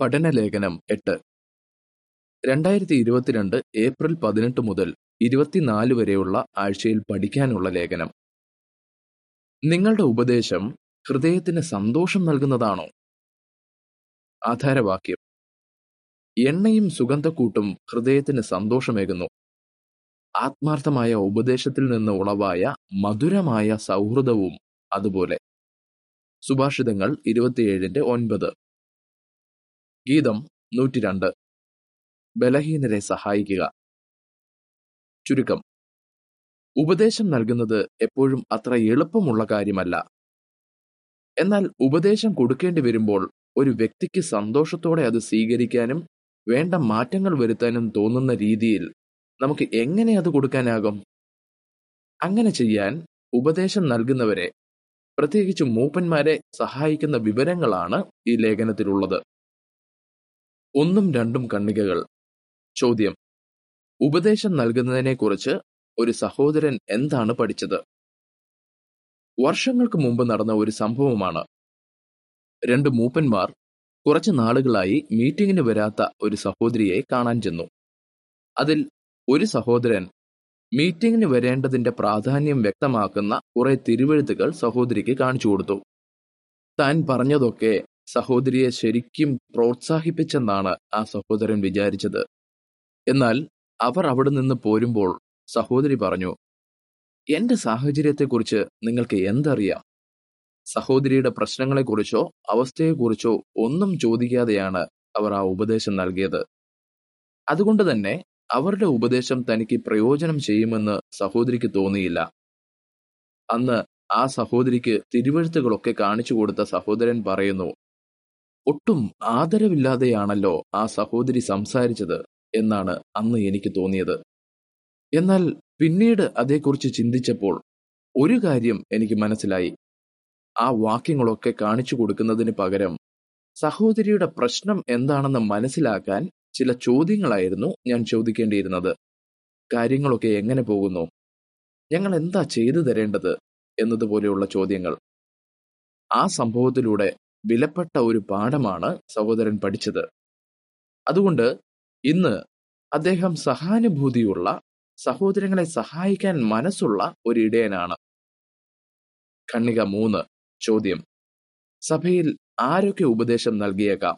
പഠനലേഖനം എട്ട്. രണ്ടായിരത്തി ഇരുപത്തിരണ്ട് ഏപ്രിൽ പതിനെട്ട് മുതൽ ഇരുപത്തിനാല് വരെയുള്ള ആഴ്ചയിൽ പഠിക്കാനുള്ള ലേഖനം. നിങ്ങളുടെ ഉപദേശം ഹൃദയത്തിന് സന്തോഷം നൽകുന്നതാണോ? ആധാരവാക്യം. എണ്ണയും സുഗന്ധക്കൂട്ടും ഹൃദയത്തിന് സന്തോഷമേകുന്നു. ആത്മാർത്ഥമായ ഉപദേശത്തിൽ നിന്ന് ഉളവായ മധുരമായ സൗഹൃദവും അതുപോലെ. സുഭാഷിതങ്ങൾ ഇരുപത്തിയേഴിന്റെ ഒൻപത്. ഗീതം നൂറ്റിരണ്ട്. ബലഹീനരെ സഹായിക്കുക. ചുരുക്കം. ഉപദേശം നൽകുന്നത് എപ്പോഴും അത്ര എളുപ്പമുള്ള കാര്യമല്ല. എന്നാൽ ഉപദേശം കൊടുക്കേണ്ടി വരുമ്പോൾ ഒരു വ്യക്തിക്ക് സന്തോഷത്തോടെ അത് സ്വീകരിക്കാനും വേണ്ട മാറ്റങ്ങൾ വരുത്താനും തോന്നുന്ന രീതിയിൽ നമുക്ക് എങ്ങനെ അത് കൊടുക്കാനാകും? അങ്ങനെ ചെയ്യാൻ ഉപദേശം നൽകുന്നവരെ പ്രത്യേകിച്ച് മൂപ്പന്മാരെ സഹായിക്കുന്ന വിവരങ്ങളാണ് ഈ ലേഖനത്തിലുള്ളത്. ഒന്നും രണ്ടും കണ്ണികകൾ. ചോദ്യം. ഉപദേശം നൽകുന്നതിനെക്കുറിച്ച് ഒരു സഹോദരൻ എന്താണ് പഠിച്ചത്? വർഷങ്ങൾക്ക് മുമ്പ് നടന്ന ഒരു സംഭവമാണ്. രണ്ട് മൂപ്പന്മാർ കുറച്ച് നാളുകളായി മീറ്റിംഗിന് വരാത്ത ഒരു സഹോദരിയെ കാണാൻ ചെന്നു. അതിൽ ഒരു സഹോദരൻ മീറ്റിംഗിന് വരേണ്ടതിന്റെ പ്രാധാന്യം വ്യക്തമാക്കുന്ന കുറെ തിരുവെഴുത്തുകൾ സഹോദരിക്ക് കാണിച്ചു കൊടുത്തു. താൻ പറഞ്ഞതൊക്കെ സഹോദരിയെ ശരിക്കും പ്രോത്സാഹിപ്പിച്ചെന്നാണ് ആ സഹോദരൻ വിചാരിച്ചത്. എന്നാൽ അവർ അവിടെ നിന്ന് പോരുമ്പോൾ സഹോദരി പറഞ്ഞു എന്റെ സാഹചര്യത്തെക്കുറിച്ച് നിങ്ങൾക്ക് എന്തറിയാം? സഹോദരിയുടെ പ്രശ്നങ്ങളെക്കുറിച്ചോ അവസ്ഥയെക്കുറിച്ചോ ഒന്നും ചോദിക്കാതെയാണ് അവർ ആ ഉപദേശം നൽകിയത്. അതുകൊണ്ട് തന്നെ അവരുടെ ഉപദേശം തനിക്ക് പ്രയോജനം ചെയ്യുമെന്ന് സഹോദരിക്ക് തോന്നിയില്ല. അന്ന് ആ സഹോദരിക്ക് തിരുവഴുത്തുകളൊക്കെ കാണിച്ചു കൊടുത്ത സഹോദരൻ പറയുന്നു ഒട്ടും ആദരവില്ലാതെയാണല്ലോ ആ സഹോദരി സംസാരിച്ചത് എന്നാണ് അന്ന് എനിക്ക് തോന്നിയത്. എന്നാൽ പിന്നീട് അതേക്കുറിച്ച് ചിന്തിച്ചപ്പോൾ ഒരു കാര്യം എനിക്ക് മനസ്സിലായി. ആ വാക്യങ്ങളൊക്കെ കാണിച്ചു കൊടുക്കുന്നതിന് പകരം സഹോദരിയുടെ പ്രശ്നം എന്താണെന്ന് മനസ്സിലാക്കാൻ ചില ചോദ്യങ്ങളായിരുന്നു ഞാൻ ചോദിക്കേണ്ടിയിരുന്നത്. കാര്യങ്ങളൊക്കെ എങ്ങനെ പോകുന്നു? ഞങ്ങൾ എന്താ ചെയ്തു തരേണ്ടത് എന്നതുപോലെയുള്ള ചോദ്യങ്ങൾ. ആ സംഭവത്തിലൂടെ വിലപ്പെട്ട ഒരു പാഠമാണ് സഹോദരൻ പഠിച്ചത്. അതുകൊണ്ട് ഇന്ന് അദ്ദേഹം സഹാനുഭൂതിയുള്ള സഹോദരങ്ങളെ സഹായിക്കാൻ മനസ്സുള്ള ഒരു ഇടയനാണ്. ഖണ്ണിക മൂന്ന് ചോദ്യം. സഭയിൽ ആരൊക്കെ ഉപദേശം നൽകിയേക്കാം?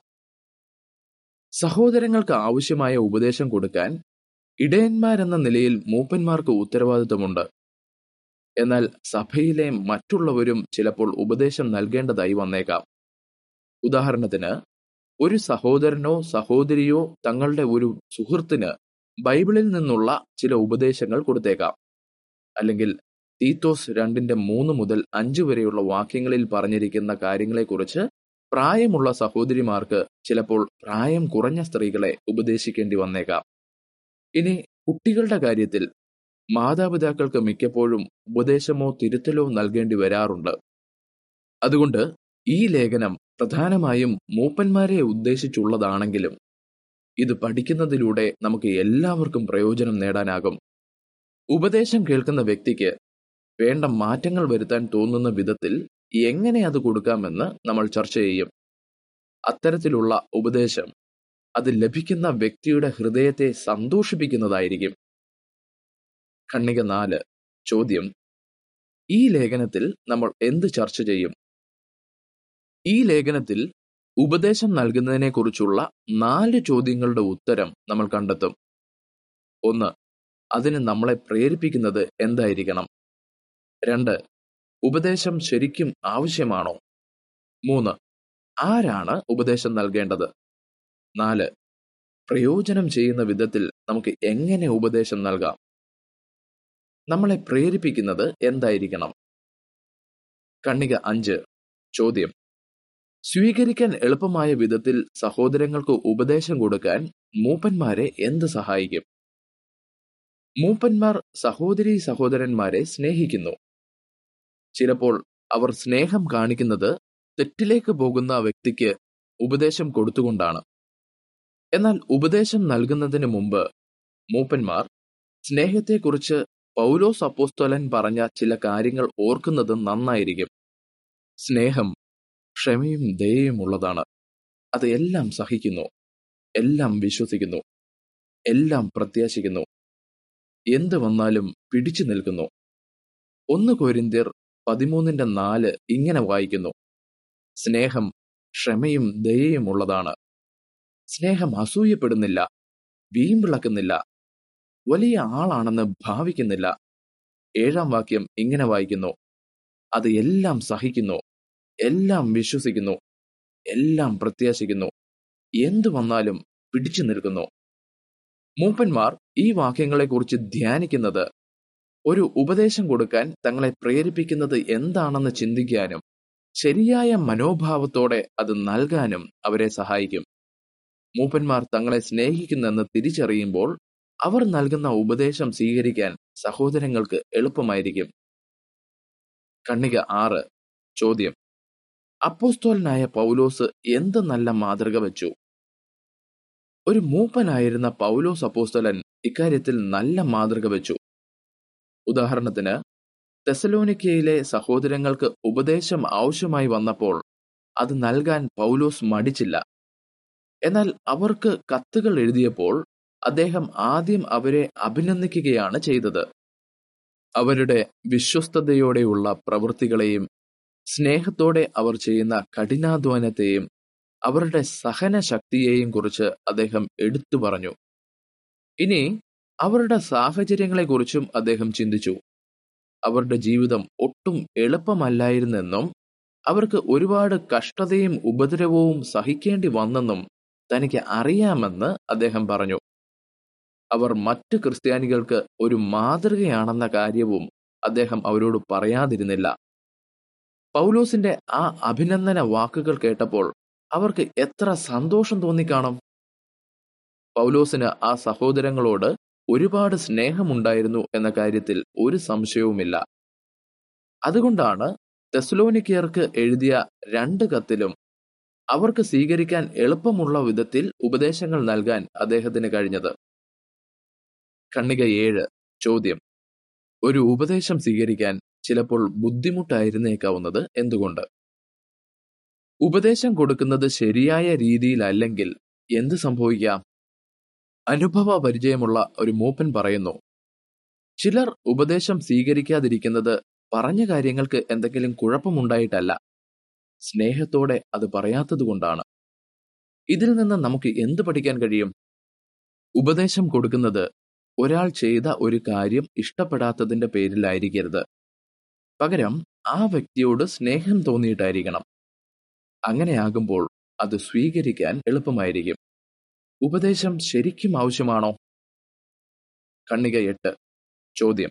സഹോദരങ്ങൾക്ക് ആവശ്യമായ ഉപദേശം കൊടുക്കാൻ ഇടയന്മാരെന്ന നിലയിൽ മൂപ്പന്മാർക്ക് ഉത്തരവാദിത്വമുണ്ട്. എന്നാൽ സഭയിലെ മറ്റുള്ളവരും ചിലപ്പോൾ ഉപദേശം നൽകേണ്ടതായി വന്നേക്കാം. ഉദാഹരണത്തിന് ഒരു സഹോദരനോ സഹോദരിയോ തങ്ങളുടെ ഒരു സുഹൃത്തിന് ബൈബിളിൽ നിന്നുള്ള ചില ഉപദേശങ്ങൾ കൊടുത്തേക്കാം. അല്ലെങ്കിൽ തീത്തോസ് രണ്ടിന്റെ മൂന്ന് മുതൽ അഞ്ച് വരെയുള്ള വാക്യങ്ങളിൽ പറഞ്ഞിരിക്കുന്ന കാര്യങ്ങളെക്കുറിച്ച് പ്രായമുള്ള സഹോദരിമാർക്ക് ചിലപ്പോൾ പ്രായം കുറഞ്ഞ സ്ത്രീകളെ ഉപദേശിക്കേണ്ടി വന്നേക്കാം. ഇനി കുട്ടികളുടെ കാര്യത്തിൽ മാതാപിതാക്കൾക്ക് മിക്കപ്പോഴും ഉപദേശമോ തിരുത്തലോ നൽകേണ്ടി വരാറുണ്ട്. അതുകൊണ്ട് ഈ ലേഖനം പ്രധാനമായും മൂപ്പന്മാരെ ഉദ്ദേശിച്ചുള്ളതാണെങ്കിലും ഇത് പഠിക്കുന്നതിലൂടെ നമുക്ക് എല്ലാവർക്കും പ്രയോജനം നേടാനാകും. ഉപദേശം കേൾക്കുന്ന വ്യക്തിക്ക് വേണ്ട മാറ്റങ്ങൾ വരുത്താൻ തോന്നുന്ന വിധത്തിൽ എങ്ങനെ അത് കൊടുക്കാമെന്ന് നമ്മൾ ചർച്ച ചെയ്യും. അത്തരത്തിലുള്ള ഉപദേശം അത് ലഭിക്കുന്ന വ്യക്തിയുടെ ഹൃദയത്തെ സന്തോഷിപ്പിക്കുന്നതായിരിക്കും. ഖണ്ണിക നാല്. ചോദ്യം. ഈ ലേഖനത്തിൽ നമ്മൾ എന്ത് ചർച്ച ചെയ്യും? ഈ ലേഖനത്തിൽ ഉപദേശം നൽകുന്നതിനെക്കുറിച്ചുള്ള നാല് ചോദ്യങ്ങളുടെ ഉത്തരം നമ്മൾ കണ്ടെത്തും. ഒന്ന് അതിന് നമ്മളെ പ്രേരിപ്പിക്കുന്നത് എന്തായിരിക്കണം? രണ്ട് ഉപദേശം ശരിക്കും ആവശ്യമാണോ? മൂന്ന് ആരാണ് ഉപദേശം നൽകേണ്ടത്? നാല് പ്രയോജനം ചെയ്യുന്ന വിധത്തിൽ നമുക്ക് എങ്ങനെ ഉപദേശം നൽകാം? നമ്മളെ പ്രേരിപ്പിക്കുന്നത് എന്തായിരിക്കണം? കണ്ണിക അഞ്ച് ചോദ്യം. സ്വീകരിക്കാൻ എളുപ്പമായ വിധത്തിൽ സഹോദരങ്ങൾക്ക് ഉപദേശം കൊടുക്കാൻ മൂപ്പന്മാരെ എന്ത് സഹായിക്കും? മൂപ്പന്മാർ സഹോദരി സഹോദരന്മാരെ സ്നേഹിക്കുന്നു. ചിലപ്പോൾ അവർ സ്നേഹം കാണിക്കുന്നത് തെറ്റിലേക്ക് പോകുന്ന വ്യക്തിക്ക് ഉപദേശം കൊടുത്തുകൊണ്ടാണ്. എന്നാൽ ഉപദേശം നൽകുന്നതിന് മുമ്പ് മൂപ്പന്മാർ സ്നേഹത്തെക്കുറിച്ച് പൗലോസ് അപ്പോസ്തോലൻ പറഞ്ഞ ചില കാര്യങ്ങൾ ഓർക്കുന്നത് നന്നായിരിക്കും. സ്നേഹം ക്ഷമയും ദയയും ഉള്ളതാണ്. അത് എല്ലാം സഹിക്കുന്നു. എല്ലാം വിശ്വസിക്കുന്നു. എല്ലാം പ്രത്യാശിക്കുന്നു. എന്ത് വന്നാലും പിടിച്ചു നിൽക്കുന്നു. ഒന്ന് കോരിന്തിർ പതിമൂന്നിന്റെ നാല് ഇങ്ങനെ വായിക്കുന്നു. സ്നേഹം ക്ഷമയും ദയയും ഉള്ളതാണ്. സ്നേഹം അസൂയപ്പെടുന്നില്ല. വീമ്പിളക്കുന്നില്ല. വലിയ ആളാണെന്ന് ഭാവിക്കുന്നില്ല. ഏഴാം വാക്യം ഇങ്ങനെ വായിക്കുന്നു. അത് എല്ലാം സഹിക്കുന്നു. എല്ലാം വിശ്വസിക്കുന്നു. എല്ലാം പ്രത്യാശിക്കുന്നു. എന്തു വന്നാലും പിടിച്ചു നിൽക്കുന്നു. മൂപ്പന്മാർ ഈ വാക്യങ്ങളെക്കുറിച്ച് ധ്യാനിക്കുന്നത് ഒരു ഉപദേശം കൊടുക്കാൻ തങ്ങളെ പ്രേരിപ്പിക്കുന്നത് എന്താണെന്ന് ചിന്തിക്കാനും ശരിയായ മനോഭാവത്തോടെ അത് നൽകാനും അവരെ സഹായിക്കും. മൂപ്പന്മാർ തങ്ങളെ സ്നേഹിക്കുന്നെന്ന് തിരിച്ചറിയുമ്പോൾ അവർ നൽകുന്ന ഉപദേശം സ്വീകരിക്കാൻ സഹോദരങ്ങൾക്ക് എളുപ്പമായിരിക്കും. കണ്ണിക ആറ് ചോദ്യം. അപ്പോസ്തോലനായ പൗലോസ് എന്ത് നല്ല മാതൃക വെച്ചു? ഒരു മൂപ്പനായിരുന്ന പൗലോസ് അപ്പോസ്തോലൻ ഇക്കാര്യത്തിൽ നല്ല മാതൃക വെച്ചു. ഉദാഹരണത്തിന് തെസലോനിക്കയിലെ സഹോദരങ്ങൾക്ക് ഉപദേശം ആവശ്യമായി വന്നപ്പോൾ അത് നൽകാൻ പൗലോസ് മടിച്ചില്ല. എന്നാൽ അവർക്ക് കത്തുകൾ എഴുതിയപ്പോൾ അദ്ദേഹം ആദ്യം അവരെ അഭിനന്ദിക്കുകയാണ് ചെയ്തത്. അവരുടെ വിശ്വസ്തയോടെയുള്ള പ്രവൃത്തികളെയും സ്നേഹത്തോടെ അവർ ചെയ്യുന്ന കഠിനാധ്വാനത്തെയും അവരുടെ സഹന ശക്തിയെയും കുറിച്ച് അദ്ദേഹം എടുത്തു പറഞ്ഞു. ഇനി അവരുടെ സാഹചര്യങ്ങളെക്കുറിച്ചും അദ്ദേഹം ചിന്തിച്ചു. അവരുടെ ജീവിതം ഒട്ടും എളുപ്പമല്ലായിരുന്നെന്നും അവർക്ക് ഒരുപാട് കഷ്ടതയും ഉപദ്രവവും സഹിക്കേണ്ടി വന്നെന്നും തനിക്ക് അറിയാമെന്ന് അദ്ദേഹം പറഞ്ഞു. അവർ മറ്റ് ക്രിസ്ത്യാനികൾക്ക് ഒരു മാതൃകയാണെന്ന കാര്യവും അദ്ദേഹം അവരോട് പറയാതിരുന്നില്ല. പൗലോസിന്റെ ആ അഭിനന്ദന വാക്കുകൾ കേട്ടപ്പോൾ അവർക്ക് എത്ര സന്തോഷം തോന്നിക്കാണും. പൗലോസിന് ആ സഹോദരങ്ങളോട് ഒരുപാട് സ്നേഹമുണ്ടായിരുന്നു എന്ന കാര്യത്തിൽ ഒരു സംശയവുമില്ല. അതുകൊണ്ടാണ് തെസ്ലോനിക്കർക്ക് എഴുതിയ രണ്ട് കത്തിലും അവർക്ക് സ്വീകരിക്കാൻ എളുപ്പമുള്ള വിധത്തിൽ ഉപദേശങ്ങൾ നൽകാൻ അദ്ദേഹത്തിന് കഴിഞ്ഞത്. കണ്ണിക ഏഴ് ചോദ്യം. ഒരു ഉപദേശം സ്വീകരിക്കാൻ ചിലപ്പോൾ ബുദ്ധിമുട്ടായിരുന്നേക്കാവുന്നത് എന്തുകൊണ്ട്? ഉപദേശം കൊടുക്കുന്നത് ശരിയായ രീതിയിലല്ലെങ്കിൽ എന്ത് സംഭവിക്കാം? അനുഭവ പരിചയമുള്ള ഒരു മൂപ്പൻ പറയുന്നു ചിലർ ഉപദേശം സ്വീകരിക്കാതിരിക്കുന്നത് പറഞ്ഞ കാര്യങ്ങൾക്ക് എന്തെങ്കിലും കുഴപ്പമുണ്ടായിട്ടല്ല. സ്നേഹത്തോടെ അത് പറയാത്തതുകൊണ്ടാണ് ഇതിൽ നിന്ന് നമുക്ക് എന്ത് പഠിക്കാൻ കഴിയും? ഉപദേശം കൊടുക്കുന്നത് ഒരാൾ ചെയ്ത ഒരു കാര്യം ഇഷ്ടപ്പെടാത്തതിന്റെ പേരിലായിരിക്കരുത്. പകരം ആ വ്യക്തിയോട് സ്നേഹം തോന്നിയിട്ടായിരിക്കണം. അങ്ങനെയാകുമ്പോൾ അത് സ്വീകരിക്കാൻ എളുപ്പമായിരിക്കും. ഉപദേശം ശരിക്കും ആവശ്യമാണോ? കണ്ണിക എട്ട്. ചോദ്യം.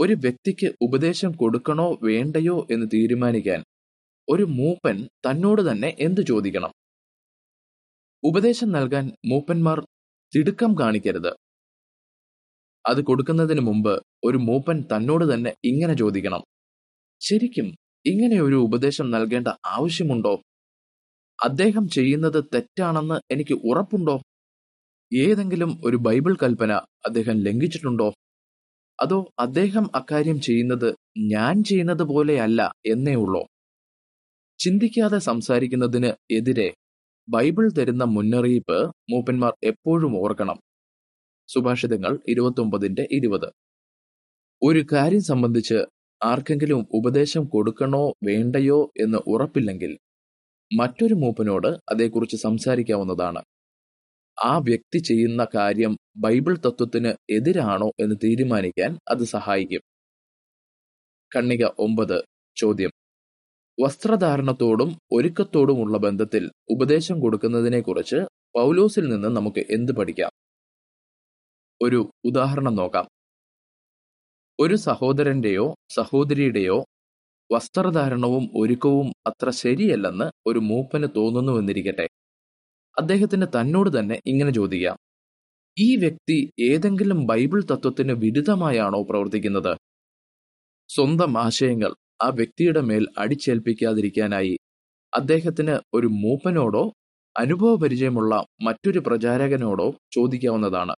ഒരു വ്യക്തിക്ക് ഉപദേശം കൊടുക്കണോ വേണ്ടയോ എന്ന് തീരുമാനിക്കാൻ ഒരു മൂപ്പൻ തന്നോട് തന്നെ എന്തു ചോദിക്കണം? ഉപദേശം നൽകാൻ മൂപ്പന്മാർ തിടുക്കം കാണിക്കരുത്. അത് കൊടുക്കുന്നതിന് മുമ്പ് ഒരു മൂപ്പൻ തന്നോട് തന്നെ ഇങ്ങനെ ചോദിക്കണം. ശരിക്കും ഇങ്ങനെ ഒരു ഉപദേശം നൽകേണ്ട ആവശ്യമുണ്ടോ? അദ്ദേഹം ചെയ്യുന്നത് തെറ്റാണെന്ന് എനിക്ക് ഉറപ്പുണ്ടോ? ഏതെങ്കിലും ഒരു ബൈബിൾ കൽപ്പന അദ്ദേഹം ലംഘിച്ചിട്ടുണ്ടോ? അതോ അദ്ദേഹം അക്കാര്യം ചെയ്യുന്നത് ഞാൻ ചെയ്യുന്നത് പോലെയല്ല എന്നേ ഉള്ളോ? ചിന്തിക്കാതെ സംസാരിക്കുന്നതിന് എതിരെ ബൈബിൾ തരുന്ന മുന്നറിയിപ്പ് മൂപ്പന്മാർ എപ്പോഴും ഓർക്കണം. സുഭാഷിതങ്ങൾ ഇരുപത്തൊമ്പതിന്റെ ഇരുപത്. ഒരു കാര്യം സംബന്ധിച്ച് ആർക്കെങ്കിലും ഉപദേശം കൊടുക്കണോ വേണ്ടയോ എന്ന് ഉറപ്പില്ലെങ്കിൽ മറ്റൊരു മൂപ്പനോട് അതേക്കുറിച്ച് സംസാരിക്കാവുന്നതാണ്. ആ വ്യക്തി ചെയ്യുന്ന കാര്യം ബൈബിൾ തത്വത്തിന് എതിരാണോ എന്ന് തീരുമാനിക്കാൻ അത് സഹായിക്കും. കണ്ണിക ഒമ്പത് ചോദ്യം. വസ്ത്രധാരണത്തോടും ഒരുക്കത്തോടുമുള്ള ബന്ധത്തിൽ ഉപദേശം കൊടുക്കുന്നതിനെക്കുറിച്ച് പൗലോസിൽ നിന്ന് നമുക്ക് എന്ത് പഠിക്കാം? ഒരു ഉദാഹരണം നോക്കാം. ഒരു സഹോദരന്റെയോ സഹോദരിയുടെയോ വസ്ത്രധാരണവും ഒരുക്കവും അത്ര ശരിയല്ലെന്ന് ഒരു മൂപ്പന് തോന്നുന്നുവെന്നിരിക്കട്ടെ. അദ്ദേഹത്തിന് തന്നോട് തന്നെ ഇങ്ങനെ ചോദിക്കാം. ഈ വ്യക്തി ഏതെങ്കിലും ബൈബിൾ തത്വത്തിന് വിരുദ്ധമായാണോ പ്രവർത്തിക്കുന്നത്? സ്വന്തം ആശയങ്ങൾ ആ വ്യക്തിയുടെ മേൽ അടിച്ചേൽപ്പിക്കാതിരിക്കാനായി അദ്ദേഹത്തിന് ഒരു മൂപ്പനോടോ അനുഭവപരിചയമുള്ള മറ്റൊരു പ്രചാരകനോടോ ചോദിക്കാവുന്നതാണ്.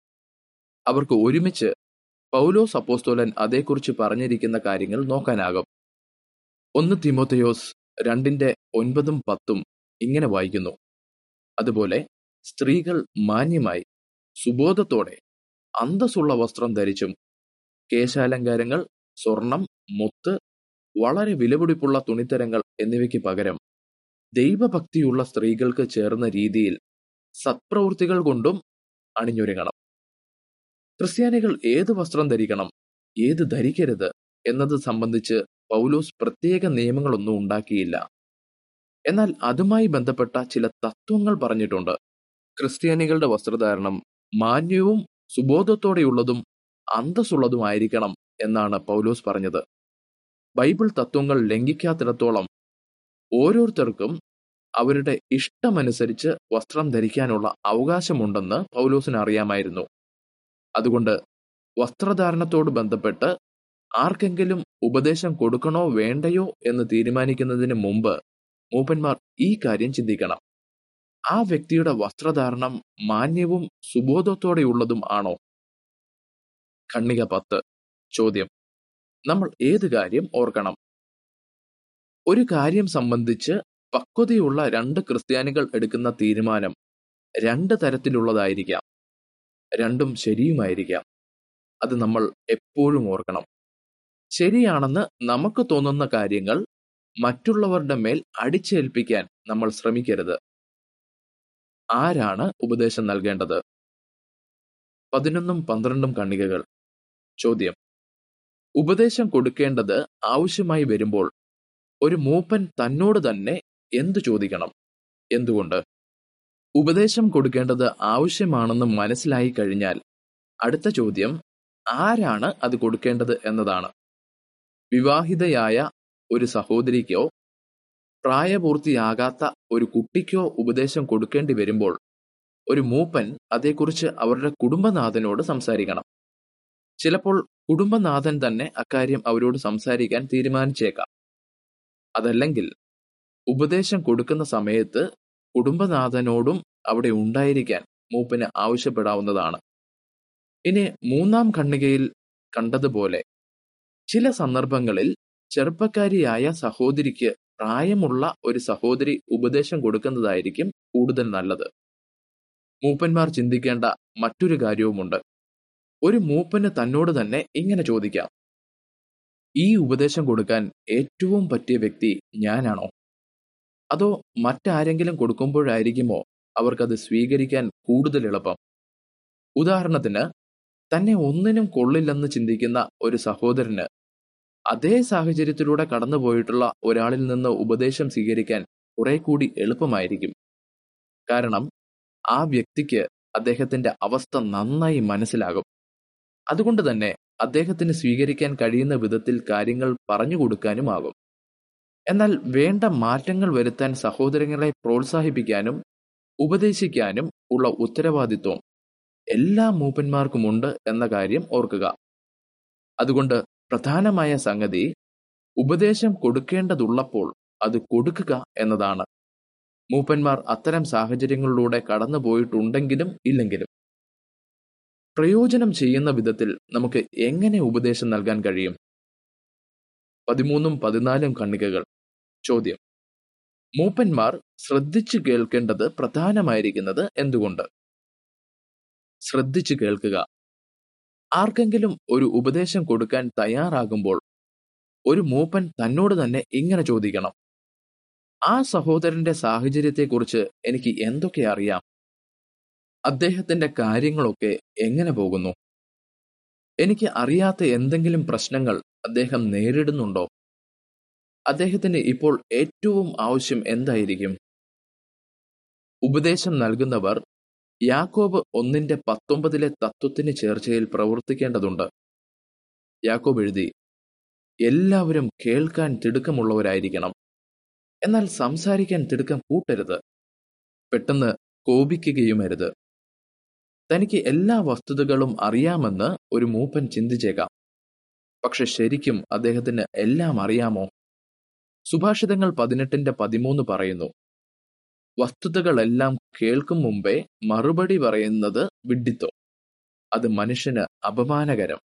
അവർക്ക് ഒരുമിച്ച് പൗലോസ് അപ്പോസ്തോലൻ അതേക്കുറിച്ച് പറഞ്ഞിരിക്കുന്ന കാര്യങ്ങൾ നോക്കാനാകും. ഒന്ന് തിമോത്തയോസ് രണ്ടിന്റെ ഒൻപതും പത്തും ഇങ്ങനെ വായിക്കുന്നു. അതുപോലെ സ്ത്രീകൾ മാന്യമായി സുബോധത്തോടെ അന്തസ്സുള്ള വസ്ത്രം ധരിച്ചും കേശാലങ്കാരങ്ങൾ സ്വർണം മുത്ത് വളരെ വിലപിടിപ്പുള്ള തുണിത്തരങ്ങൾ എന്നിവയ്ക്ക് പകരം ദൈവഭക്തിയുള്ള സ്ത്രീകൾക്ക് ചേർന്ന രീതിയിൽ സത്പ്രവൃത്തികൾ കൊണ്ടും അണിഞ്ഞൊരുങ്ങണം. ക്രിസ്ത്യാനികൾ ഏത് വസ്ത്രം ധരിക്കണം ഏത് ധരിക്കരുത് എന്നത് സംബന്ധിച്ച് പൗലോസ് പ്രത്യേക നിയമങ്ങളൊന്നും ഉണ്ടാക്കിയില്ല. എന്നാൽ അതുമായി ബന്ധപ്പെട്ട ചില തത്വങ്ങൾ പറഞ്ഞിട്ടുണ്ട്. ക്രിസ്ത്യാനികളുടെ വസ്ത്രധാരണം മാന്യവും സുബോധത്തോടെയുള്ളതും അന്തസ്സുള്ളതുമായിരിക്കണം എന്നാണ് പൗലോസ് പറഞ്ഞത്. ബൈബിൾ തത്വങ്ങൾ ലംഘിക്കാത്തിടത്തോളം ഓരോരുത്തർക്കും അവരുടെ ഇഷ്ടമനുസരിച്ച് വസ്ത്രം ധരിക്കാനുള്ള അവകാശമുണ്ടെന്ന് പൗലോസിന് അറിയാമായിരുന്നു. അതുകൊണ്ട് വസ്ത്രധാരണത്തോട് ബന്ധപ്പെട്ട് ആർക്കെങ്കിലും ഉപദേശം കൊടുക്കണോ വേണ്ടയോ എന്ന് തീരുമാനിക്കുന്നതിന് മുമ്പ് മൂപ്പന്മാർ ഈ കാര്യം ചിന്തിക്കണം. ആ വ്യക്തിയുടെ വസ്ത്രധാരണം മാന്യവും സുബോധത്തോടെയുള്ളതും ആണോ? ഖണ്ണിക പത്ത്. ചോദ്യം. നമ്മൾ ഏത് കാര്യം ഓർക്കണം? ഒരു കാര്യം സംബന്ധിച്ച് പക്വതയുള്ള രണ്ട് ക്രിസ്ത്യാനികൾ എടുക്കുന്ന തീരുമാനം രണ്ട് തരത്തിലുള്ളതായിരിക്കാം. രണ്ടും ശരിയുമായിരിക്കാം. അത് നമ്മൾ എപ്പോഴും ഓർക്കണം. ശരിയാണെന്ന് നമുക്ക് തോന്നുന്ന കാര്യങ്ങൾ മറ്റുള്ളവരുടെ മേൽ അടിച്ചേൽപ്പിക്കാൻ നമ്മൾ ശ്രമിക്കരുത്. ആരാണ് ഉപദേശം നൽകേണ്ടത്? പതിനൊന്നും പന്ത്രണ്ടും കണ്ണികകൾ. ചോദ്യം. ഉപദേശം കൊടുക്കേണ്ടത് ആവശ്യമായി വരുമ്പോൾ ഒരു മൂപ്പൻ തന്നോട് തന്നെ എന്തു ചോദിക്കണം? എന്തുകൊണ്ട്? ഉപദേശം കൊടുക്കേണ്ടത് ആവശ്യമാണെന്ന് മനസ്സിലായി കഴിഞ്ഞാൽ അടുത്ത ചോദ്യം ആരാണ് അത് കൊടുക്കേണ്ടത് എന്നതാണ്. വിവാഹിതയായ ഒരു സഹോദരിക്കോ പ്രായപൂർത്തിയാകാത്ത ഒരു കുട്ടിക്കോ ഉപദേശം കൊടുക്കേണ്ടി വരുമ്പോൾ ഒരു മൂപ്പൻ അതേക്കുറിച്ച് അവരുടെ കുടുംബനാഥനോട് സംസാരിക്കണം. ചിലപ്പോൾ കുടുംബനാഥൻ തന്നെ അക്കാര്യം അവരോട് സംസാരിക്കാൻ തീരുമാനിച്ചേക്കാം. അതല്ലെങ്കിൽ ഉപദേശം കൊടുക്കുന്ന സമയത്ത് കുടുംബനാഥനോടും അവിടെ ഉണ്ടായിരിക്കാൻ മൂപ്പന് ആവശ്യപ്പെടാവുന്നതാണ്. ഇനി മൂന്നാം ഖണ്ഡികയിൽ കണ്ടതുപോലെ ചില സന്ദർഭങ്ങളിൽ ചെറുപ്പക്കാരിയായ സഹോദരിക്ക് പ്രായമുള്ള ഒരു സഹോദരി ഉപദേശം കൊടുക്കുന്നതായിരിക്കും കൂടുതൽ നല്ലത്. മൂപ്പന്മാർ ചിന്തിക്കേണ്ട മറ്റൊരു കാര്യവുമുണ്ട്. ഒരു മൂപ്പന് തന്നോട് തന്നെ ഇങ്ങനെ ചോദിക്കാം. ഈ ഉപദേശം കൊടുക്കാൻ ഏറ്റവും പറ്റിയ വ്യക്തി ഞാനാണോ? അതോ മറ്റാരെങ്കിലും കൊടുക്കുമ്പോഴായിരിക്കുമോ അവർക്കത് സ്വീകരിക്കാൻ കൂടുതൽ എളുപ്പം? ഉദാഹരണത്തിന് തന്നെ ഒന്നിനും കൊള്ളില്ലെന്ന് ചിന്തിക്കുന്ന ഒരു സഹോദരന് അതേ സാഹചര്യത്തിലൂടെ കടന്നുപോയിട്ടുള്ള ഒരാളിൽ നിന്ന് ഉപദേശം സ്വീകരിക്കാൻ കുറെ കൂടി എളുപ്പമായിരിക്കും. കാരണം ആ വ്യക്തിക്ക് അദ്ദേഹത്തിന്റെ അവസ്ഥ നന്നായി മനസ്സിലാകും. അതുകൊണ്ട് തന്നെ അദ്ദേഹത്തിന് സ്വീകരിക്കാൻ കഴിയുന്ന വിധത്തിൽ കാര്യങ്ങൾ പറഞ്ഞു കൊടുക്കാനുമാകും. എന്നാൽ വേണ്ട മാറ്റങ്ങൾ വരുത്താൻ സഹോദരങ്ങളെ പ്രോത്സാഹിപ്പിക്കാനും ഉപദേശിക്കാനും ഉള്ള ഉത്തരവാദിത്വം എല്ലാ മൂപ്പന്മാർക്കുമുണ്ട് എന്ന കാര്യം ഓർക്കുക. അതുകൊണ്ട് പ്രധാനമായ സംഗതി ഉപദേശം കൊടുക്കേണ്ടതുള്ളപ്പോൾ അത് കൊടുക്കുക എന്നതാണ്. മൂപ്പന്മാർ അത്തരം സാഹചര്യങ്ങളിലൂടെ കടന്നു പോയിട്ടുണ്ടെങ്കിലും ഇല്ലെങ്കിലും. പ്രയോജനം ചെയ്യുന്ന വിധത്തിൽ നമുക്ക് എങ്ങനെ ഉപദേശം നൽകാൻ കഴിയും? പതിമൂന്നും പതിനാലും കണ്ണികകൾ. ചോദ്യം. മൂപ്പന്മാർ ശ്രദ്ധിച്ചു കേൾക്കേണ്ടത് പ്രധാനമായിരിക്കുന്നത് എന്തുകൊണ്ട്? ശ്രദ്ധിച്ചു കേൾക്കുക. ആർക്കെങ്കിലും ഒരു ഉപദേശം കൊടുക്കാൻ തയ്യാറാകുമ്പോൾ ഒരു മൂപ്പൻ തന്നോട് തന്നെ ഇങ്ങനെ ചോദിക്കണം. ആ സഹോദരന്റെ സാഹചര്യത്തെക്കുറിച്ച് എനിക്ക് എന്തൊക്കെ അറിയാം? അദ്ദേഹത്തിന്റെ കാര്യങ്ങളൊക്കെ എങ്ങനെ പോകുന്നു? എനിക്ക് അറിയാത്ത എന്തെങ്കിലും പ്രശ്നങ്ങൾ അദ്ദേഹം നേരിടുന്നുണ്ടോ? അദ്ദേഹത്തിന് ഇപ്പോൾ ഏറ്റവും ആവശ്യം എന്തായിരിക്കും? ഉപദേശം നൽകുന്നവർ യാക്കോബ് ഒന്നിന്റെ പത്തൊമ്പതിലെ തത്വത്തിന് ചേർച്ചയിൽ പ്രവർത്തിക്കേണ്ടതുണ്ട്. യാക്കോബ് എഴുതി എല്ലാവരും കേൾക്കാൻ തിടുക്കമുള്ളവരായിരിക്കണം. എന്നാൽ സംസാരിക്കാൻ തിടുക്കം കൂട്ടരുത്. പെട്ടെന്ന് കോപിക്കുകയുമരുത്. തനിക്ക് എല്ലാ വസ്തുതകളും അറിയാമെന്ന് ഒരു മൂപ്പൻ ചിന്തിച്ചേക്കാം. പക്ഷെ ശരിക്കും അദ്ദേഹത്തിന് എല്ലാം അറിയാമോ? സുഭാഷിതങ്ങൾ പതിനെട്ടിന്റെ പതിമൂന്ന് പറയുന്നു വസ്തുതകളെല്ലാം കേൾക്കും മുമ്പേ മറുപടി പറയുന്നത് വിഡ്ഢിത്തം അത് മനുഷ്യന് അപമാനകരം.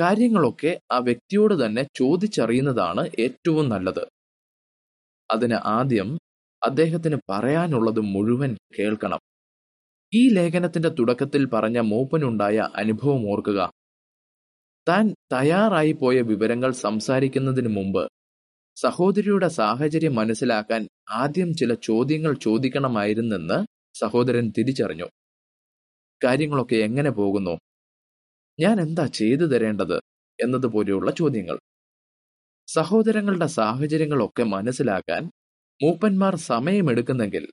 കാര്യങ്ങളൊക്കെ ആ വ്യക്തിയോട് തന്നെ ചോദിച്ചറിയുന്നതാണ് ഏറ്റവും നല്ലത്. അതിന് ആദ്യം അദ്ദേഹത്തിന് പറയാനുള്ളത് മുഴുവൻ കേൾക്കണം. ഈ ലേഖനത്തിന്റെ തുടക്കത്തിൽ പറഞ്ഞ മൂപ്പനുണ്ടായ അനുഭവം ഓർക്കുക. താൻ തയ്യാറായി പോയ വിവരങ്ങൾ സംസാരിക്കുന്നതിന് മുമ്പ് സഹോദരിയുടെ സാഹചര്യം മനസ്സിലാക്കാൻ ആദ്യം ചില ചോദ്യങ്ങൾ ചോദിക്കണമായിരുന്നെന്ന് സഹോദരൻ തിരിച്ചറിഞ്ഞു. കാര്യങ്ങളൊക്കെ എങ്ങനെ പോകുന്നു? ഞാൻ എന്താ ചെയ്തു തരേണ്ടത്? എന്നതുപോലെയുള്ള ചോദ്യങ്ങൾ. സഹോദരങ്ങളുടെ സാഹചര്യങ്ങളൊക്കെ മനസ്സിലാക്കാൻ മൂപ്പന്മാർ സമയമെടുക്കുന്നെങ്കിൽ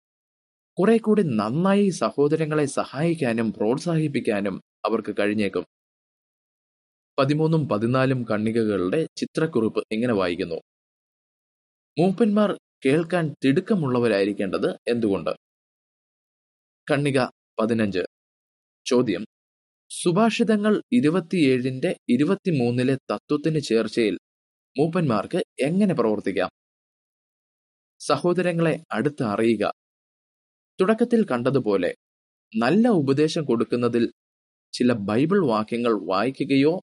കുറെ കൂടി നന്നായി സഹോദരങ്ങളെ സഹായിക്കാനും പ്രോത്സാഹിപ്പിക്കാനും അവർക്ക് കഴിഞ്ഞേക്കും. പതിമൂന്നും പതിനാലും കണ്ണികകളുടെ ചിത്രക്കുറിപ്പ് ഇങ്ങനെ വായിക്കുന്നു. മൂപ്പന്മാർ കേൾക്കാൻ തിടുക്കമുള്ളവരായിരിക്കേണ്ടത് എന്തുകൊണ്ട്? കണ്ണിക പതിനഞ്ച്. ചോദ്യം. സുഭാഷിതങ്ങൾ ഇരുപത്തിയേഴിന്റെ ഇരുപത്തിമൂന്നിലെ തത്വത്തിന് ചേർച്ചയിൽ മൂപ്പന്മാർക്ക് എങ്ങനെ പ്രവർത്തിക്കാം? സഹോദരങ്ങളെ അടുത്ത് അറിയുക. തുടക്കത്തിൽ കണ്ടതുപോലെ നല്ല ഉപദേശം കൊടുക്കുന്നതിൽ ചില ബൈബിൾ വാക്യങ്ങൾ വായിക്കുകയോ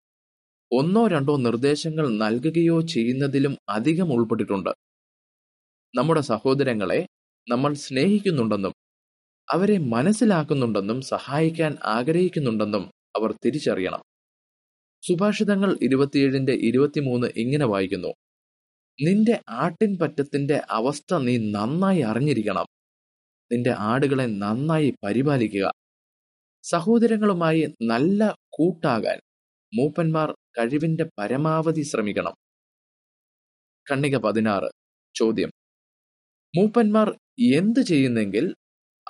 ഒന്നോ രണ്ടോ നിർദ്ദേശങ്ങൾ നൽകുകയോ ചെയ്യുന്നതിലും അധികം ഉൾപ്പെട്ടിട്ടുണ്ട്. നമ്മുടെ സഹോദരങ്ങളെ നമ്മൾ സ്നേഹിക്കുന്നുണ്ടെന്നും അവരെ മനസ്സിലാക്കുന്നുണ്ടെന്നും സഹായിക്കാൻ ആഗ്രഹിക്കുന്നുണ്ടെന്നും അവർ തിരിച്ചറിയണം. സുഭാഷിതങ്ങൾ ഇരുപത്തിയേഴിന്റെ ഇരുപത്തിമൂന്ന് ഇങ്ങനെ വായിക്കുന്നു. നിന്റെ ആട്ടിൻ പറ്റത്തിന്റെ അവസ്ഥ നീ നന്നായി അറിഞ്ഞിരിക്കണം. നിന്റെ ആടുകളെ നന്നായി പരിപാലിക്കുക. സഹോദരങ്ങളുമായി നല്ല കൂട്ടാകാൻ മൂപ്പന്മാർ കഴിവിന്റെ പരമാവധി ശ്രമിക്കണം. കണ്ണിക പതിനാറ്. ചോദ്യം. മൂപ്പന്മാർ എന്തു ചെയ്യുന്നെങ്കിൽ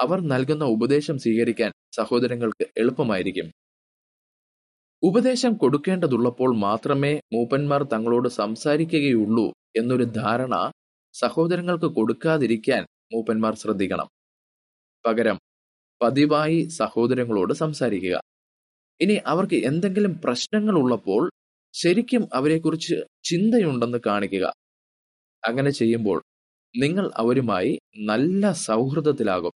അവർ നൽകുന്ന ഉപദേശം സ്വീകരിക്കാൻ സഹോദരങ്ങൾക്ക് എളുപ്പമായിരിക്കും. ഉപദേശം കൊടുക്കേണ്ടതുള്ളപ്പോൾ മാത്രമേ മൂപ്പന്മാർ തങ്ങളോട് സംസാരിക്കുകയുള്ളൂ എന്നൊരു ധാരണ സഹോദരങ്ങൾക്ക് കൊടുക്കാതിരിക്കാൻ മൂപ്പന്മാർ ശ്രദ്ധിക്കണം. പകരം പതിവായി സഹോദരങ്ങളോട് സംസാരിക്കുക. ഇനി അവർക്ക് എന്തെങ്കിലും പ്രശ്നങ്ങൾ ഉള്ളപ്പോൾ ശരിക്കും അവരെക്കുറിച്ച് ചിന്തയുണ്ടെന്ന് കാണിക്കുക. അങ്ങനെ ചെയ്യുമ്പോൾ നിങ്ങൾ അവരുമായി നല്ല സൗഹൃദത്തിലാകും.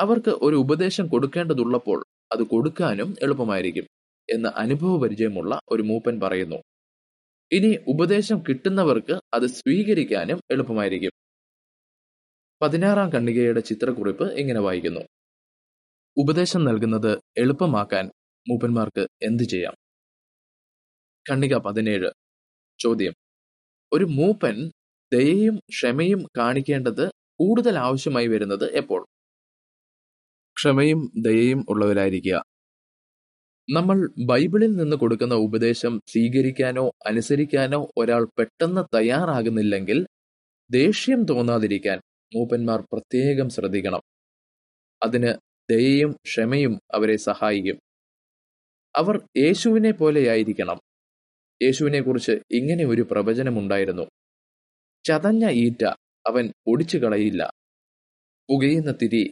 അവർക്ക് ഒരു ഉപദേശം കൊടുക്കേണ്ടതുള്ളപ്പോൾ അത് കൊടുക്കാനും എളുപ്പമായിരിക്കും എന്ന് അനുഭവപരിചയമുള്ള ഒരു മൂപ്പൻ പറയുന്നു. ഇനി ഉപദേശം കിട്ടുന്നവർക്ക് അത് സ്വീകരിക്കാനും എളുപ്പമായിരിക്കും. പതിനാറാം കണ്ണികയുടെ ചിത്രക്കുറിപ്പ് ഇങ്ങനെ വായിക്കുന്നു. ഉപദേശം നൽകുന്നത് എളുപ്പമാക്കാൻ മൂപ്പന്മാർക്ക് എന്തു ചെയ്യാം? കണ്ണിക പതിനേഴ്. ചോദ്യം. ഒരു മൂപ്പൻ ദയയും ക്ഷമയും കാണിക്കേണ്ടത് കൂടുതൽ ആവശ്യമായി വരുന്നത് എപ്പോൾ? ക്ഷമയും ദയയും ഉള്ളവരായിരിക്കുക. നമ്മൾ ബൈബിളിൽ നിന്ന് കൊടുക്കുന്ന ഉപദേശം സ്വീകരിക്കാനോ അനുസരിക്കാനോ ഒരാൾ പെട്ടെന്ന് തയ്യാറാകുന്നില്ലെങ്കിൽ ദേഷ്യം തോന്നാതിരിക്കാൻ മൂപ്പന്മാർ പ്രത്യേകം ശ്രദ്ധിക്കണം. അതിന് ദയയും ക്ഷമയും അവരെ സഹായിക്കും. അവർ യേശുവിനെ പോലെയായിരിക്കണം യേശുവിനെ കുറിച്ച് ഇങ്ങനെ ഒരു പ്രവചനമുണ്ടായിരുന്നു. ചതഞ്ഞ ഈറ്റ അവൻ ഒടിച്ചു കളയില്ല പുകയുന്ന തിരി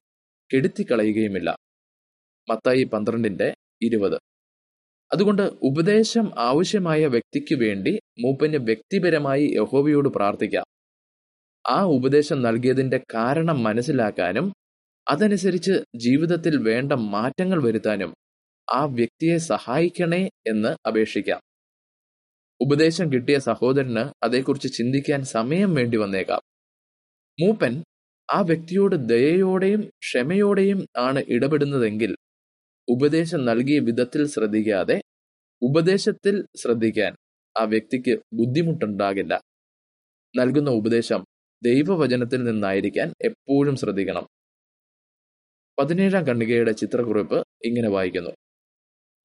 കെടുത്തിക്കളയുകയുമില്ല. മത്തായി പന്ത്രണ്ടിന്റെ ഇരുപത്. അതുകൊണ്ട് ഉപദേശം ആവശ്യമായ വ്യക്തിക്ക് വേണ്ടി മൂപ്പന് വ്യക്തിപരമായി യഹോവയോട് പ്രാർത്ഥിക്കാം. ആ ഉപദേശം നൽകിയതിന്റെ കാരണം മനസ്സിലാക്കാനും അതനുസരിച്ച് ജീവിതത്തിൽ വേണ്ട മാറ്റങ്ങൾ വരുത്താനും ആ വ്യക്തിയെ സഹായിക്കണേ എന്ന് അപേക്ഷിക്കാം. ഉപദേശം കിട്ടിയ സഹോദരന് അതേക്കുറിച്ച് ചിന്തിക്കാൻ സമയം വേണ്ടി വന്നേക്കാം. മൂപ്പൻ ആ വ്യക്തിയോട് ദയയോടെയും ക്ഷമയോടെയും ആണ് ഇടപെടുന്നതെങ്കിൽ ഉപദേശം നൽകിയ വിധത്തിൽ ശ്രദ്ധിക്കാതെ ഉപദേശത്തിൽ ശ്രദ്ധിക്കാൻ ആ വ്യക്തിക്ക് ബുദ്ധിമുട്ടുണ്ടാകില്ല. നൽകുന്ന ഉപദേശം ദൈവവചനത്തിൽ നിന്നായിരിക്കാൻ എപ്പോഴും ശ്രദ്ധിക്കണം. പതിനേഴാം കണ്ണികയുടെ ചിത്രക്കുറിപ്പ് ഇങ്ങനെ വായിക്കുന്നു.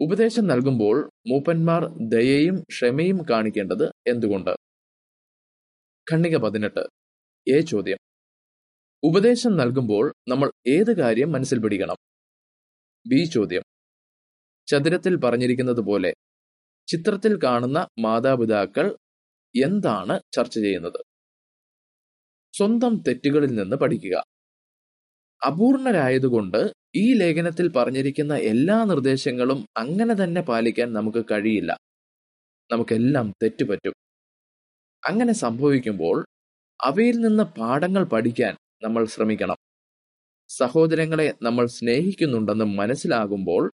ഉപദേശം നൽകുമ്പോൾ മൂപ്പന്മാർ ദയയും ക്ഷമയും കാണിക്കേണ്ടത് എന്തുകൊണ്ട്? ഖണ്ണിക പതിനെട്ട്. ഏ ചോദ്യം. ഉപദേശം നൽകുമ്പോൾ നമ്മൾ ഏത് കാര്യം മനസ്സിൽ പിടിക്കണം? ബി ചോദ്യം. ചതുരത്തിൽ പറഞ്ഞിരിക്കുന്നത് പോലെ ചിത്രത്തിൽ കാണുന്ന മാതാപിതാക്കൾ എന്താണ് ചർച്ച ചെയ്യുന്നത്? സ്വന്തം തെറ്റുകളിൽ നിന്ന് പഠിക്കുക. അപൂർണരായതുകൊണ്ട് ഈ ലേഖനത്തിൽ പറഞ്ഞിരിക്കുന്ന എല്ലാ നിർദ്ദേശങ്ങളും അങ്ങനെ തന്നെ പാലിക്കാൻ നമുക്ക് കഴിയില്ല. നമുക്കെല്ലാം തെറ്റുപറ്റും. അങ്ങനെ സംഭവിക്കുമ്പോൾ അവയിൽ നിന്ന് പാഠങ്ങൾ പഠിക്കാൻ നമ്മൾ ശ്രമിക്കണം. സഹോദരങ്ങളെ നമ്മൾ സ്നേഹിക്കുന്നുണ്ടെന്ന് മനസ്സിലാകുമ്പോൾ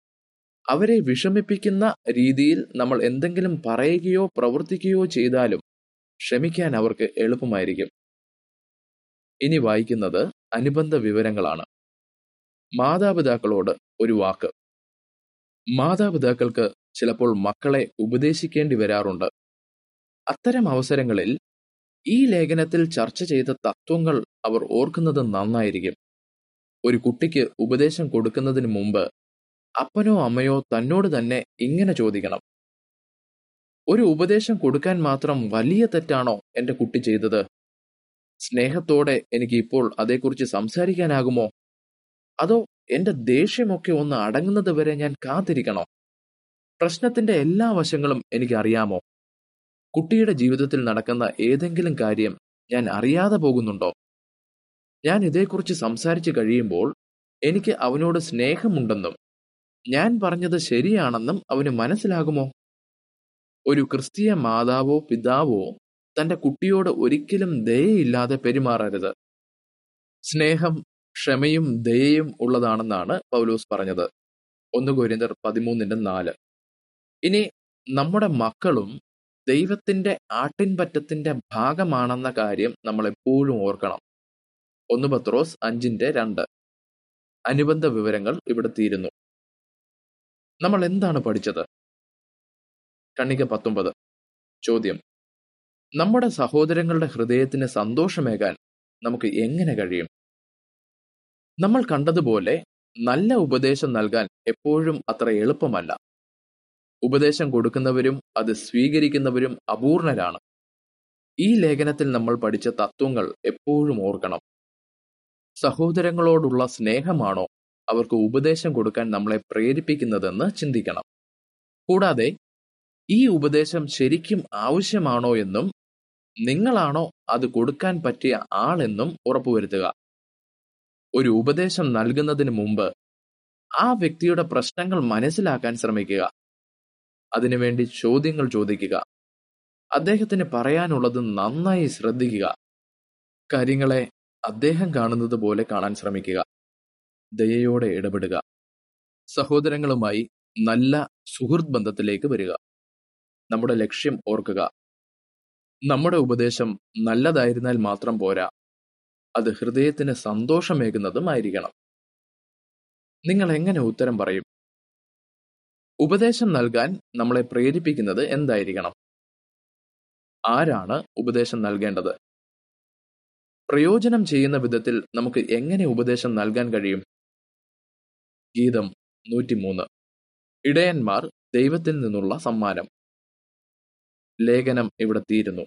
അവരെ വിഷമിപ്പിക്കുന്ന രീതിയിൽ നമ്മൾ എന്തെങ്കിലും പറയുകയോ പ്രവർത്തിക്കുകയോ ചെയ്താലും ക്ഷമിക്കാൻ അവർക്ക് എളുപ്പമായിരിക്കും. ഇനി വായിക്കുന്നത് അനുബന്ധ വിവരങ്ങളാണ്. മാതാപിതാക്കളോട് ഒരു വാക്ക്. മാതാപിതാക്കൾക്ക് ചിലപ്പോൾ മക്കളെ ഉപദേശിക്കേണ്ടി വരാറുണ്ട്. അത്തരം അവസരങ്ങളിൽ ഈ ലേഖനത്തിൽ ചർച്ച ചെയ്ത തത്വങ്ങൾ അവർ ഓർക്കുന്നത് നന്നായിരിക്കും. ഒരു കുട്ടിക്ക് ഉപദേശം കൊടുക്കുന്നതിന് മുമ്പ് അപ്പനോ അമ്മയോ തന്നോട് തന്നെ ഇങ്ങനെ ചോദിക്കണം. ഒരു ഉപദേശം കൊടുക്കാൻ മാത്രം വലിയ തെറ്റാണോ എന്റെ കുട്ടി ചെയ്തത്? സ്നേഹത്തോടെ എനിക്ക് ഇപ്പോൾ അതേക്കുറിച്ച് സംസാരിക്കാനാകുമോ? അതോ എന്റെ ദേഷ്യമൊക്കെ ഒന്ന് അടങ്ങുന്നത് വരെ ഞാൻ കാത്തിരിക്കണോ? പ്രശ്നത്തിന്റെ എല്ലാ വശങ്ങളും എനിക്ക് അറിയാമോ കുട്ടിയുടെ ജീവിതത്തിൽ നടക്കുന്ന ഏതെങ്കിലും കാര്യം ഞാൻ അറിയാതെ പോകുന്നുണ്ടോ? ഞാൻ ഇതേക്കുറിച്ച് സംസാരിച്ചു കഴിയുമ്പോൾ എനിക്ക് അവനോട് സ്നേഹമുണ്ടെന്നും ഞാൻ പറഞ്ഞത് ശരിയാണെന്നും അവന് മനസ്സിലാകുമോ? ഒരു ക്രിസ്തീയ മാതാവോ പിതാവോ തന്റെ കുട്ടിയോട് ഒരിക്കലും ദയയില്ലാതെ പെരുമാറരുത്. സ്നേഹം ക്ഷമയും ദയയും ഉള്ളതാണെന്നാണ് പൗലോസ് പറഞ്ഞത്. ഒന്ന് കൊരിന്തർ പതിമൂന്നിന്റെ നാല്. ഇനി നമ്മുടെ മക്കളും ദൈവത്തിന്റെ ആട്ടിൻപറ്റത്തിന്റെ ഭാഗമാണെന്ന കാര്യം നമ്മൾ എപ്പോഴും ഓർക്കണം. ഒന്ന് പത്രോസ് അഞ്ചിന്റെ രണ്ട്. അനുബന്ധ വിവരങ്ങൾ ഇവിടെ തീരുന്നു. നമ്മൾ എന്താണ് പഠിച്ചത്? കണ്ണിക പത്തൊമ്പത്. ചോദ്യം. നമ്മുടെ സഹോദരങ്ങളുടെ ഹൃദയത്തിന് സന്തോഷമേകാൻ നമുക്ക് എങ്ങനെ കഴിയും? നമ്മൾ കണ്ടതുപോലെ നല്ല ഉപദേശം നൽകാൻ എപ്പോഴും അത്ര എളുപ്പമല്ല. ഉപദേശം കൊടുക്കുന്നവരും അത് സ്വീകരിക്കുന്നവരും അപൂർണരാണ്. ഈ ലേഖനത്തിൽ നമ്മൾ പഠിച്ച തത്വങ്ങൾ എപ്പോഴും ഓർക്കണം. സഹോദരങ്ങളോടുള്ള സ്നേഹമാണോ അവർക്ക് ഉപദേശം കൊടുക്കാൻ നമ്മളെ പ്രേരിപ്പിക്കുന്നതെന്ന് ചിന്തിക്കണം. കൂടാതെ ഈ ഉപദേശം ശരിക്കും ആവശ്യമാണോ എന്നും നിങ്ങളാണോ അത് കൊടുക്കാൻ പറ്റിയ ആളെന്നും ഉറപ്പുവരുത്തുക. ഒരു ഉപദേശം നൽകുന്നതിന് മുമ്പ് ആ വ്യക്തിയുടെ പ്രശ്നങ്ങൾ മനസ്സിലാക്കാൻ ശ്രമിക്കുക. അതിനുവേണ്ടി ചോദ്യങ്ങൾ ചോദിക്കുക. അദ്ദേഹത്തിന് പറയാനുള്ളത് നന്നായി ശ്രദ്ധിക്കുക. കാര്യങ്ങളെ അദ്ദേഹം കാണുന്നത് പോലെ കാണാൻ ശ്രമിക്കുക. ദയയോടെ ഇടപെടുക. സഹോദരങ്ങളുമായി നല്ല സുഹൃത്ത് ബന്ധത്തിലേക്ക് വരിക. നമ്മുടെ ലക്ഷ്യം ഓർക്കുക. നമ്മുടെ ഉപദേശം നല്ലതായിരുന്നാൽ മാത്രം പോരാ. അത് ഹൃദയത്തിന് സന്തോഷമേകുന്നതുമായിരിക്കണം നിങ്ങൾ എങ്ങനെ ഉത്തരം പറയും? ഉപദേശം നൽകാൻ നമ്മളെ പ്രേരിപ്പിക്കുന്നത് എന്തായിരിക്കണം? ആരാണ് ഉപദേശം നൽകേണ്ടത്? പ്രയോജനം ചെയ്യുന്ന വിധത്തിൽ നമുക്ക് എങ്ങനെ ഉപദേശം നൽകാൻ കഴിയും? ഗീതം നൂറ്റിമൂന്ന്. ഇടയന്മാർ ദൈവത്തിൽ നിന്നുള്ള സമ്മാനം. ലേഖനം ഇവിടെ തീരുന്നു